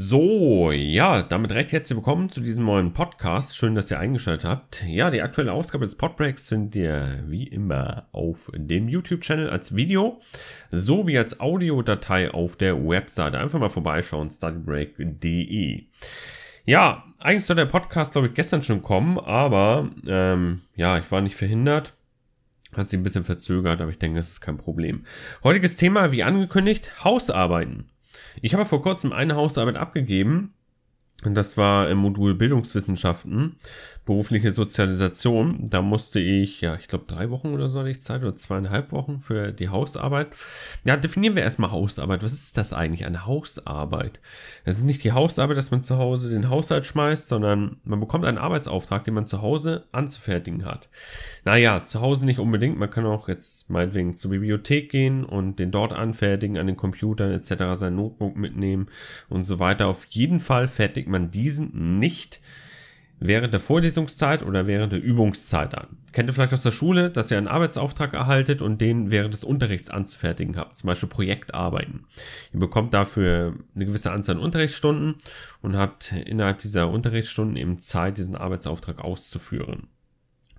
So, ja, damit recht herzlich willkommen zu diesem neuen Podcast. Schön, dass ihr eingeschaltet habt. Ja, die aktuelle Ausgabe des Podbreaks findet ihr wie immer auf dem YouTube-Channel als Video sowie als Audiodatei auf der Webseite. Einfach mal vorbeischauen, studybreak.de. Ja, eigentlich soll der Podcast, glaube ich, gestern schon kommen, aber ähm, ja, ich war nicht verhindert. Hat sich ein bisschen verzögert, aber ich denke, es ist kein Problem. Heutiges Thema, wie angekündigt, Hausarbeiten. Ich habe vor kurzem eine Hausarbeit abgegeben. Und das war im Modul Bildungswissenschaften berufliche Sozialisation. Da musste ich, ja, ich glaube, drei Wochen oder so hatte ich Zeit oder zweieinhalb Wochen für die Hausarbeit. Ja, definieren wir erstmal Hausarbeit. Was ist das eigentlich, eine Hausarbeit? Es ist nicht die Hausarbeit, dass man zu Hause den Haushalt schmeißt, sondern man bekommt einen Arbeitsauftrag, den man zu Hause anzufertigen hat. Naja, zu Hause nicht unbedingt. Man kann auch jetzt meinetwegen zur Bibliothek gehen und den dort anfertigen, an den Computern etc., sein Notebook mitnehmen und so weiter. Auf jeden Fall fertigt man diesen nicht während der Vorlesungszeit oder während der Übungszeit an. Kennt ihr vielleicht aus der Schule, dass ihr einen Arbeitsauftrag erhaltet und den während des Unterrichts anzufertigen habt, zum Beispiel Projektarbeiten. Ihr bekommt dafür eine gewisse Anzahl an Unterrichtsstunden und habt innerhalb dieser Unterrichtsstunden eben Zeit, diesen Arbeitsauftrag auszuführen.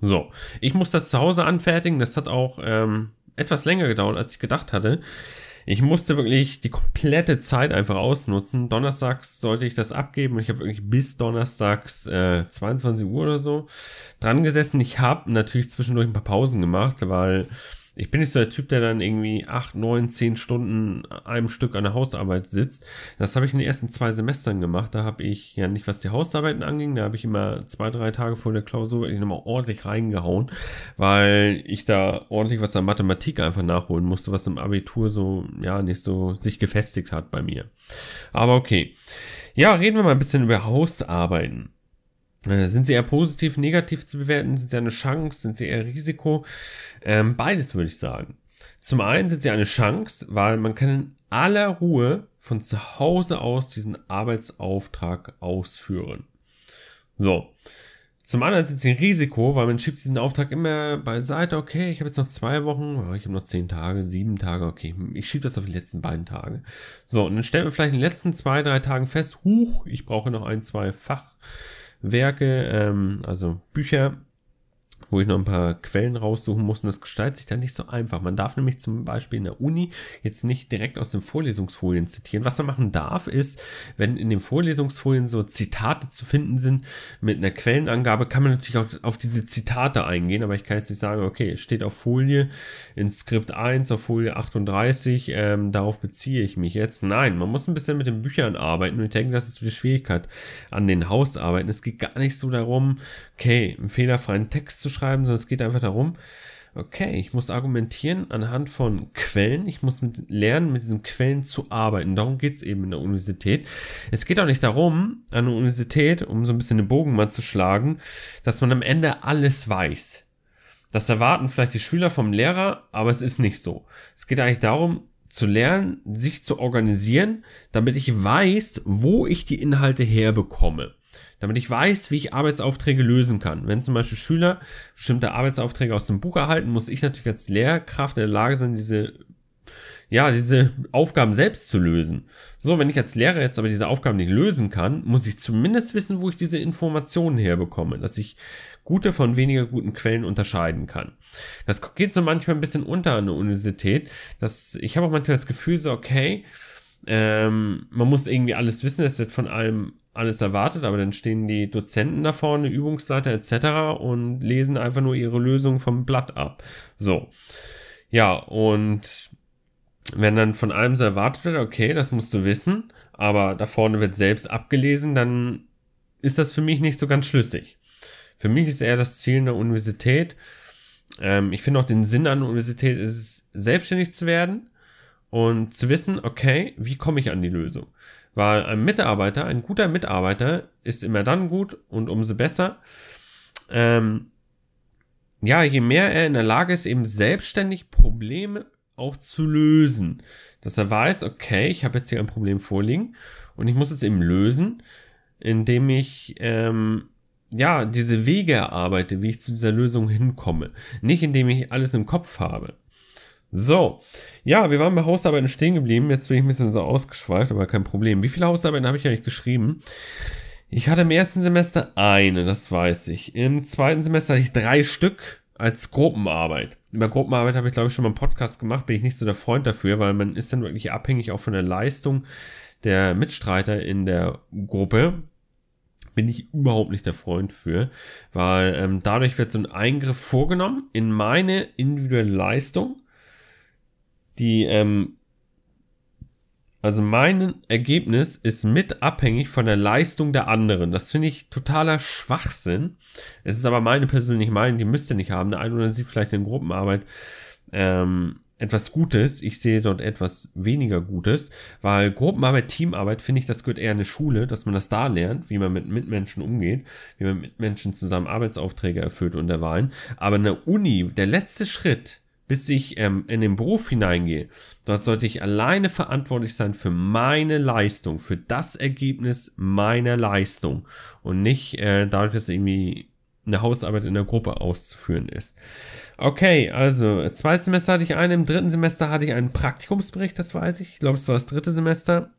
So, ich muss das zu Hause anfertigen. Das hat auch ähm, etwas länger gedauert, als ich gedacht hatte. Ich musste wirklich die komplette Zeit einfach ausnutzen. Donnerstags sollte ich das abgeben ich habe wirklich bis Donnerstags äh, 22 Uhr oder so dran gesessen. Ich habe natürlich zwischendurch ein paar Pausen gemacht, weil ich bin nicht so der Typ, der dann irgendwie acht, neun, zehn Stunden einem Stück an der Hausarbeit sitzt. Das habe ich in den ersten zwei Semestern gemacht. Da habe ich ja nicht, was die Hausarbeiten anging, da habe ich immer zwei, drei Tage vor der Klausur wirklich nochmal ordentlich reingehauen, weil ich da ordentlich was an Mathematik einfach nachholen musste, was im Abitur so, ja, nicht so sich gefestigt hat bei mir. Aber okay. Ja, reden wir mal ein bisschen über Hausarbeiten. Äh, sind sie eher positiv, negativ zu bewerten? Sind sie eine Chance? Sind sie eher Risiko? Ähm, beides würde ich sagen. Zum einen sind sie eine Chance, weil man kann in aller Ruhe von zu Hause aus diesen Arbeitsauftrag ausführen. So. Zum anderen sind sie ein Risiko, weil man schiebt diesen Auftrag immer beiseite. Okay, ich habe jetzt noch zwei Wochen, oh, ich habe noch zehn Tage, sieben Tage. Okay, ich schiebe das auf die letzten beiden Tage. So, und dann stellt man vielleicht in den letzten zwei, drei Tagen fest, huch, ich brauche noch ein, zwei Fach. Werke, ähm, also Bücher, wo ich noch ein paar Quellen raussuchen muss. Und das gestaltet sich dann nicht so einfach. Man darf nämlich zum Beispiel in der Uni jetzt nicht direkt aus den Vorlesungsfolien zitieren. Was man machen darf, ist, wenn in den Vorlesungsfolien so Zitate zu finden sind mit einer Quellenangabe, kann man natürlich auch auf diese Zitate eingehen. Aber ich kann jetzt nicht sagen, okay, steht auf Folie in Skript 1, auf Folie 38, ähm, darauf beziehe ich mich jetzt. Nein, man muss ein bisschen mit den Büchern arbeiten. Und ich denke, das ist die Schwierigkeit an den Hausarbeiten. Es geht gar nicht so darum, okay, einen fehlerfreien Text zu schreiben, sondern es geht einfach darum, okay, ich muss argumentieren anhand von Quellen, ich muss mit, lernen, mit diesen Quellen zu arbeiten. Darum geht es eben in der Universität. Es geht auch nicht darum, an der Universität, um so ein bisschen den Bogen mal zu schlagen, dass man am Ende alles weiß. Das erwarten vielleicht die Schüler vom Lehrer, aber es ist nicht so. Es geht eigentlich darum, zu lernen, sich zu organisieren, damit ich weiß, wo ich die Inhalte herbekomme damit ich weiß, wie ich Arbeitsaufträge lösen kann. Wenn zum Beispiel Schüler bestimmte Arbeitsaufträge aus dem Buch erhalten, muss ich natürlich als Lehrkraft in der Lage sein, diese ja, diese Aufgaben selbst zu lösen. So, wenn ich als Lehrer jetzt aber diese Aufgaben nicht lösen kann, muss ich zumindest wissen, wo ich diese Informationen herbekomme, dass ich gute von weniger guten Quellen unterscheiden kann. Das geht so manchmal ein bisschen unter an der Universität. dass ich habe auch manchmal das Gefühl so, okay, ähm, man muss irgendwie alles wissen, es wird von allem alles erwartet, aber dann stehen die Dozenten da vorne, Übungsleiter etc. und lesen einfach nur ihre Lösung vom Blatt ab. So. Ja, und wenn dann von allem so erwartet wird, okay, das musst du wissen, aber da vorne wird selbst abgelesen, dann ist das für mich nicht so ganz schlüssig. Für mich ist eher das Ziel in der Universität, ähm, ich finde auch den Sinn an der Universität ist es, selbstständig zu werden und zu wissen, okay, wie komme ich an die Lösung? Weil ein Mitarbeiter, ein guter Mitarbeiter ist immer dann gut und umso besser. Ähm, ja, je mehr er in der Lage ist, eben selbstständig Probleme auch zu lösen. Dass er weiß, okay, ich habe jetzt hier ein Problem vorliegen und ich muss es eben lösen, indem ich ähm, ja diese Wege erarbeite, wie ich zu dieser Lösung hinkomme. Nicht indem ich alles im Kopf habe. So, ja, wir waren bei Hausarbeiten stehen geblieben. Jetzt bin ich ein bisschen so ausgeschweift, aber kein Problem. Wie viele Hausarbeiten habe ich eigentlich geschrieben? Ich hatte im ersten Semester eine, das weiß ich. Im zweiten Semester hatte ich drei Stück als Gruppenarbeit. Über Gruppenarbeit habe ich, glaube ich, schon mal einen Podcast gemacht, bin ich nicht so der Freund dafür, weil man ist dann wirklich abhängig auch von der Leistung der Mitstreiter in der Gruppe. Bin ich überhaupt nicht der Freund für, weil ähm, dadurch wird so ein Eingriff vorgenommen in meine individuelle Leistung, die ähm, also mein Ergebnis ist mit abhängig von der Leistung der anderen. Das finde ich totaler Schwachsinn. Es ist aber meine persönliche Meinung, die müsst ihr nicht haben. Der eine oder sieht vielleicht in Gruppenarbeit ähm, etwas Gutes. Ich sehe dort etwas weniger Gutes, weil Gruppenarbeit, Teamarbeit, finde ich, das gehört eher in eine Schule, dass man das da lernt, wie man mit Mitmenschen umgeht, wie man mit Menschen zusammen Arbeitsaufträge erfüllt und derweilen. Aber in der Uni, der letzte Schritt, bis ich ähm, in den Beruf hineingehe, dort sollte ich alleine verantwortlich sein für meine Leistung, für das Ergebnis meiner Leistung und nicht äh, dadurch, dass irgendwie eine Hausarbeit in der Gruppe auszuführen ist. Okay, also zwei Semester hatte ich einen, im dritten Semester hatte ich einen Praktikumsbericht, das weiß ich. Ich glaube, es war das dritte Semester.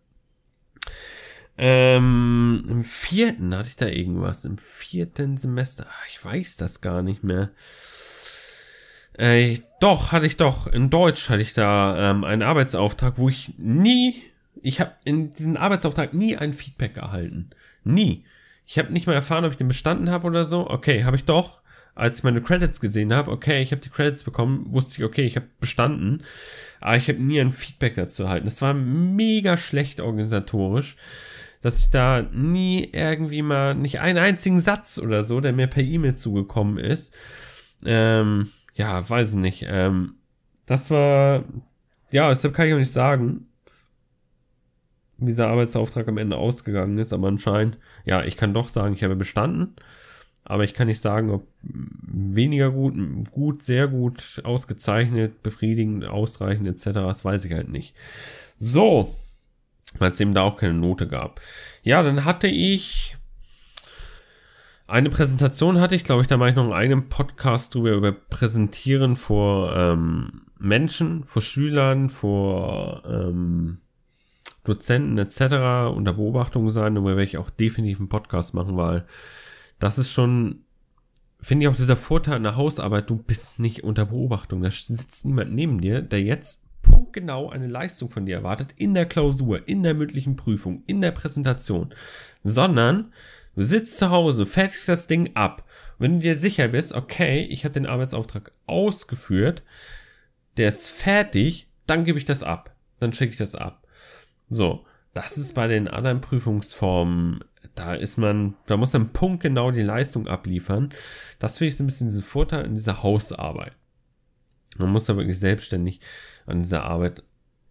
Ähm, Im vierten hatte ich da irgendwas. Im vierten Semester. Ach, ich weiß das gar nicht mehr. Äh, doch, hatte ich doch. In Deutsch hatte ich da ähm, einen Arbeitsauftrag, wo ich nie, ich habe in diesem Arbeitsauftrag nie ein Feedback erhalten. Nie. Ich habe nicht mal erfahren, ob ich den bestanden habe oder so. Okay, habe ich doch. Als ich meine Credits gesehen habe, okay, ich habe die Credits bekommen, wusste ich, okay, ich habe bestanden. Aber ich habe nie ein Feedback dazu erhalten. Das war mega schlecht organisatorisch, dass ich da nie irgendwie mal, nicht einen einzigen Satz oder so, der mir per E-Mail zugekommen ist, ähm, ja, weiß ich nicht. Ähm, das war, ja, deshalb kann ich auch nicht sagen, wie dieser Arbeitsauftrag am Ende ausgegangen ist, aber anscheinend, ja, ich kann doch sagen, ich habe bestanden, aber ich kann nicht sagen, ob weniger gut, gut, sehr gut, ausgezeichnet, befriedigend, ausreichend etc., das weiß ich halt nicht. So, weil es eben da auch keine Note gab. Ja, dann hatte ich eine Präsentation hatte ich, glaube ich, da mache ich noch einen Podcast drüber, über Präsentieren vor ähm, Menschen, vor Schülern, vor ähm, Dozenten etc. unter Beobachtung sein. Darüber werde ich auch definitiv einen Podcast machen, weil das ist schon, finde ich auch dieser Vorteil in der Hausarbeit, du bist nicht unter Beobachtung. Da sitzt niemand neben dir, der jetzt punktgenau eine Leistung von dir erwartet, in der Klausur, in der mündlichen Prüfung, in der Präsentation, sondern Du sitzt zu Hause, fertigst das Ding ab. Wenn du dir sicher bist, okay, ich habe den Arbeitsauftrag ausgeführt, der ist fertig, dann gebe ich das ab. Dann schicke ich das ab. So, das ist bei den anderen Prüfungsformen, da ist man, da muss man punktgenau die Leistung abliefern. Das finde ich so ein bisschen diesen Vorteil in dieser Hausarbeit. Man muss da wirklich selbstständig an dieser Arbeit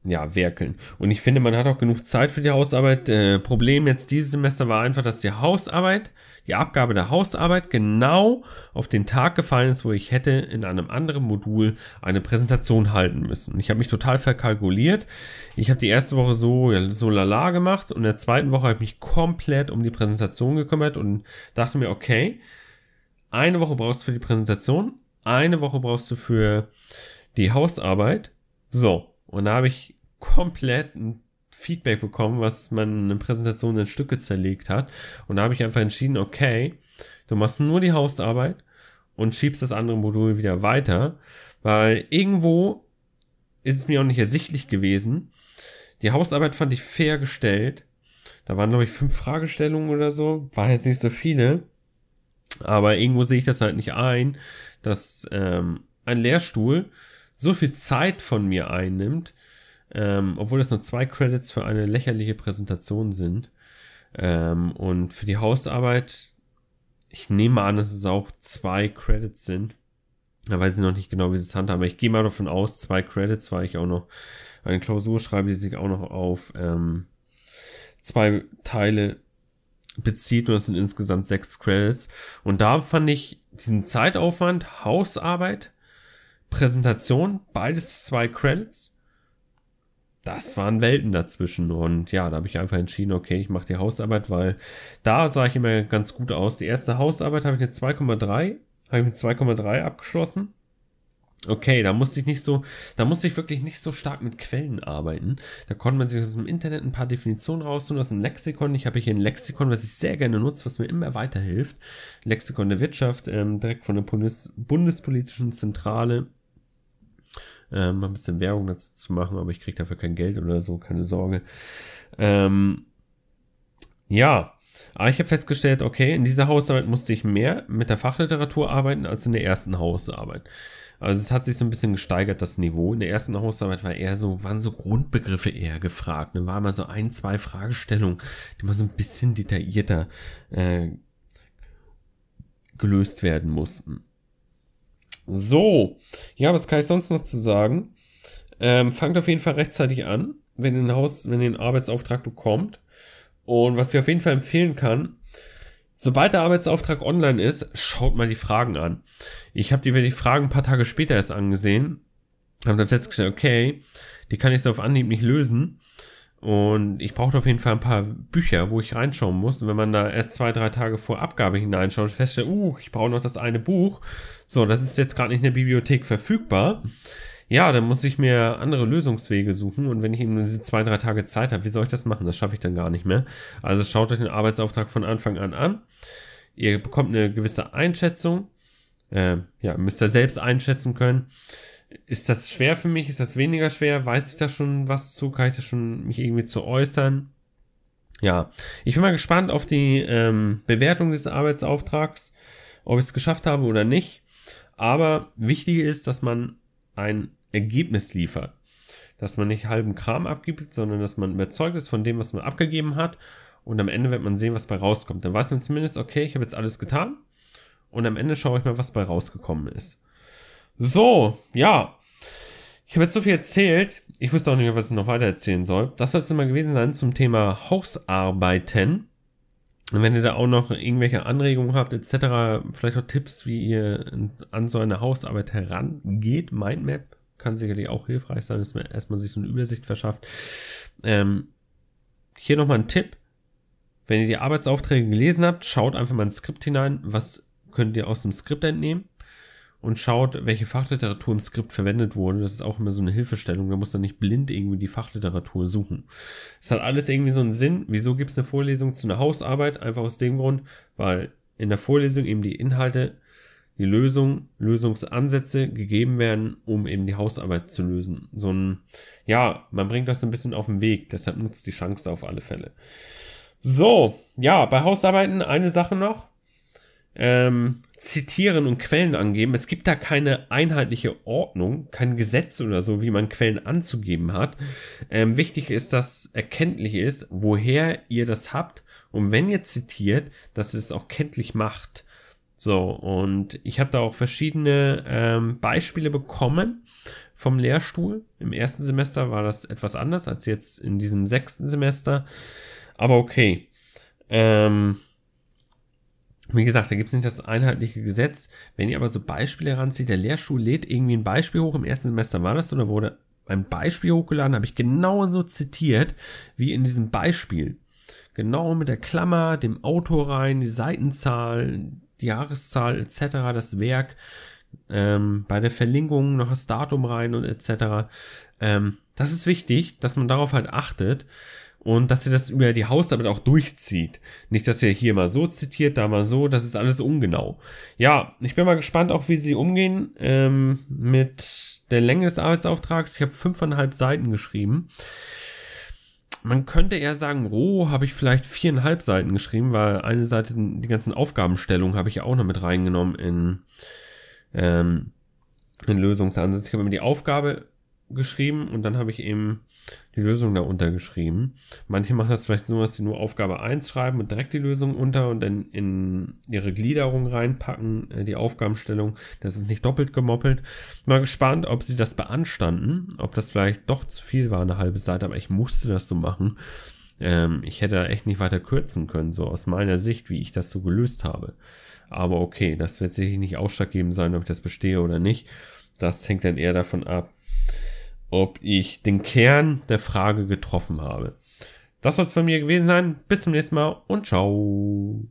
ja, werkeln. Und ich finde, man hat auch genug Zeit für die Hausarbeit. Äh, Problem jetzt dieses Semester war einfach, dass die Hausarbeit, die Abgabe der Hausarbeit genau auf den Tag gefallen ist, wo ich hätte in einem anderen Modul eine Präsentation halten müssen. Und ich habe mich total verkalkuliert. Ich habe die erste Woche so, ja, so lala gemacht und in der zweiten Woche habe ich mich komplett um die Präsentation gekümmert und dachte mir, okay, eine Woche brauchst du für die Präsentation, eine Woche brauchst du für die Hausarbeit. So, und da habe ich komplett ein Feedback bekommen, was man in Präsentation in Stücke zerlegt hat. Und da habe ich einfach entschieden, okay, du machst nur die Hausarbeit und schiebst das andere Modul wieder weiter, weil irgendwo ist es mir auch nicht ersichtlich gewesen. Die Hausarbeit fand ich fair gestellt. Da waren, glaube ich, fünf Fragestellungen oder so. War jetzt nicht so viele. Aber irgendwo sehe ich das halt nicht ein, dass ähm, ein Lehrstuhl so viel Zeit von mir einnimmt, ähm, obwohl es nur zwei Credits für eine lächerliche Präsentation sind. Ähm, und für die Hausarbeit, ich nehme an, dass es auch zwei Credits sind. Da weiß ich noch nicht genau, wie sie es handhaben, aber ich gehe mal davon aus, zwei Credits, weil ich auch noch eine Klausur schreibe, die sich auch noch auf ähm, zwei Teile bezieht und das sind insgesamt sechs Credits. Und da fand ich diesen Zeitaufwand, Hausarbeit Präsentation, beides zwei Credits. Das waren Welten dazwischen. Und ja, da habe ich einfach entschieden, okay, ich mache die Hausarbeit, weil da sah ich immer ganz gut aus. Die erste Hausarbeit habe ich eine 2,3, habe ich mit 2,3 abgeschlossen. okay, da musste ich nicht so, da musste ich wirklich nicht so stark mit Quellen arbeiten. Da konnte man sich aus dem Internet ein paar Definitionen rausholen, aus dem Lexikon. Ich habe hier ein Lexikon, was ich sehr gerne nutze, was mir immer weiterhilft. Lexikon der Wirtschaft, ähm, direkt von der Bundes Bundespolitischen Zentrale. Ähm, mal ein bisschen Werbung dazu zu machen, aber ich kriege dafür kein Geld oder so, keine Sorge. Ähm, ja, aber ich habe festgestellt, okay, in dieser Hausarbeit musste ich mehr mit der Fachliteratur arbeiten als in der ersten Hausarbeit. Also es hat sich so ein bisschen gesteigert, das Niveau. In der ersten Hausarbeit war eher so, waren so Grundbegriffe eher gefragt. Dann war mal so ein, zwei Fragestellungen, die mal so ein bisschen detaillierter äh, gelöst werden mussten. So, ja, was kann ich sonst noch zu sagen? Ähm, fangt auf jeden Fall rechtzeitig an, wenn ihr ein Haus, wenn ihr einen Arbeitsauftrag bekommt. Und was ich auf jeden Fall empfehlen kann, sobald der Arbeitsauftrag online ist, schaut mal die Fragen an. Ich habe die, die Fragen ein paar Tage später erst angesehen, habe dann festgestellt, okay, die kann ich so auf Anhieb nicht lösen. Und ich brauche auf jeden Fall ein paar Bücher, wo ich reinschauen muss. Und wenn man da erst zwei, drei Tage vor Abgabe hineinschaut, feststellt, uh, ich brauche noch das eine Buch. So, das ist jetzt gerade nicht in der Bibliothek verfügbar ja, dann muss ich mir andere Lösungswege suchen und wenn ich eben nur diese zwei, drei Tage Zeit habe, wie soll ich das machen? Das schaffe ich dann gar nicht mehr. Also schaut euch den Arbeitsauftrag von Anfang an an. Ihr bekommt eine gewisse Einschätzung. Äh, ja, müsst ihr selbst einschätzen können. Ist das schwer für mich? Ist das weniger schwer? Weiß ich da schon was zu? Kann ich da schon mich irgendwie zu äußern? Ja, ich bin mal gespannt auf die ähm, Bewertung des Arbeitsauftrags, ob ich es geschafft habe oder nicht. Aber wichtig ist, dass man ein Ergebnis liefert. Dass man nicht halben Kram abgibt, sondern dass man überzeugt ist von dem, was man abgegeben hat. Und am Ende wird man sehen, was bei rauskommt. Dann weiß man zumindest, okay, ich habe jetzt alles getan. Und am Ende schaue ich mal, was bei rausgekommen ist. So, ja. Ich habe jetzt so viel erzählt. Ich wusste auch nicht mehr, was ich noch weiter erzählen soll. Das soll es immer gewesen sein zum Thema Hausarbeiten. Und wenn ihr da auch noch irgendwelche Anregungen habt, etc., vielleicht auch Tipps, wie ihr an so eine Hausarbeit herangeht, Mindmap kann sicherlich auch hilfreich sein, dass man erstmal sich so eine Übersicht verschafft. Ähm, hier nochmal ein Tipp. Wenn ihr die Arbeitsaufträge gelesen habt, schaut einfach mal ins Skript hinein. Was könnt ihr aus dem Skript entnehmen? Und schaut, welche Fachliteratur im Skript verwendet wurde. Das ist auch immer so eine Hilfestellung. Da muss dann nicht blind irgendwie die Fachliteratur suchen. Es hat alles irgendwie so einen Sinn. Wieso gibt es eine Vorlesung zu einer Hausarbeit? Einfach aus dem Grund, weil in der Vorlesung eben die Inhalte, die Lösung, Lösungsansätze gegeben werden, um eben die Hausarbeit zu lösen. So ein, ja, man bringt das ein bisschen auf den Weg. Deshalb nutzt die Chance auf alle Fälle. So, ja, bei Hausarbeiten eine Sache noch ähm, zitieren und Quellen angeben. Es gibt da keine einheitliche Ordnung, kein Gesetz oder so, wie man Quellen anzugeben hat. Ähm, wichtig ist, dass erkenntlich ist, woher ihr das habt und wenn ihr zitiert, dass es auch kenntlich macht. So, und ich habe da auch verschiedene ähm, Beispiele bekommen vom Lehrstuhl. Im ersten Semester war das etwas anders als jetzt in diesem sechsten Semester. Aber okay. Ähm, wie gesagt, da gibt es nicht das einheitliche Gesetz. Wenn ihr aber so Beispiele heranzieht, der Lehrstuhl lädt irgendwie ein Beispiel hoch. Im ersten Semester war das so, da wurde ein Beispiel hochgeladen, habe ich genauso zitiert wie in diesem Beispiel. Genau mit der Klammer, dem Autor rein, die Seitenzahl, die Jahreszahl etc., das Werk, ähm, bei der Verlinkung noch das Datum rein und etc. Ähm, das ist wichtig, dass man darauf halt achtet und dass ihr das über die Hausarbeit auch durchzieht. Nicht, dass ihr hier mal so zitiert, da mal so, das ist alles ungenau. Ja, ich bin mal gespannt auch, wie sie umgehen ähm, mit der Länge des Arbeitsauftrags. Ich habe fünfeinhalb Seiten geschrieben. Man könnte eher sagen, roh habe ich vielleicht viereinhalb Seiten geschrieben, weil eine Seite, die ganzen Aufgabenstellungen habe ich auch noch mit reingenommen in, ähm, in Lösungsansatz. Ich habe mir die Aufgabe geschrieben und dann habe ich eben die Lösung da untergeschrieben. Manche machen das vielleicht so, dass sie nur Aufgabe 1 schreiben und direkt die Lösung unter und dann in ihre Gliederung reinpacken, äh, die Aufgabenstellung. Das ist nicht doppelt gemoppelt. Mal gespannt, ob sie das beanstanden, ob das vielleicht doch zu viel war, eine halbe Seite, aber ich musste das so machen. Ähm, ich hätte da echt nicht weiter kürzen können, so aus meiner Sicht, wie ich das so gelöst habe. Aber okay, das wird sicherlich nicht ausschlaggebend sein, ob ich das bestehe oder nicht. Das hängt dann eher davon ab, ob ich den Kern der Frage getroffen habe. Das soll es von mir gewesen sein. Bis zum nächsten Mal und ciao.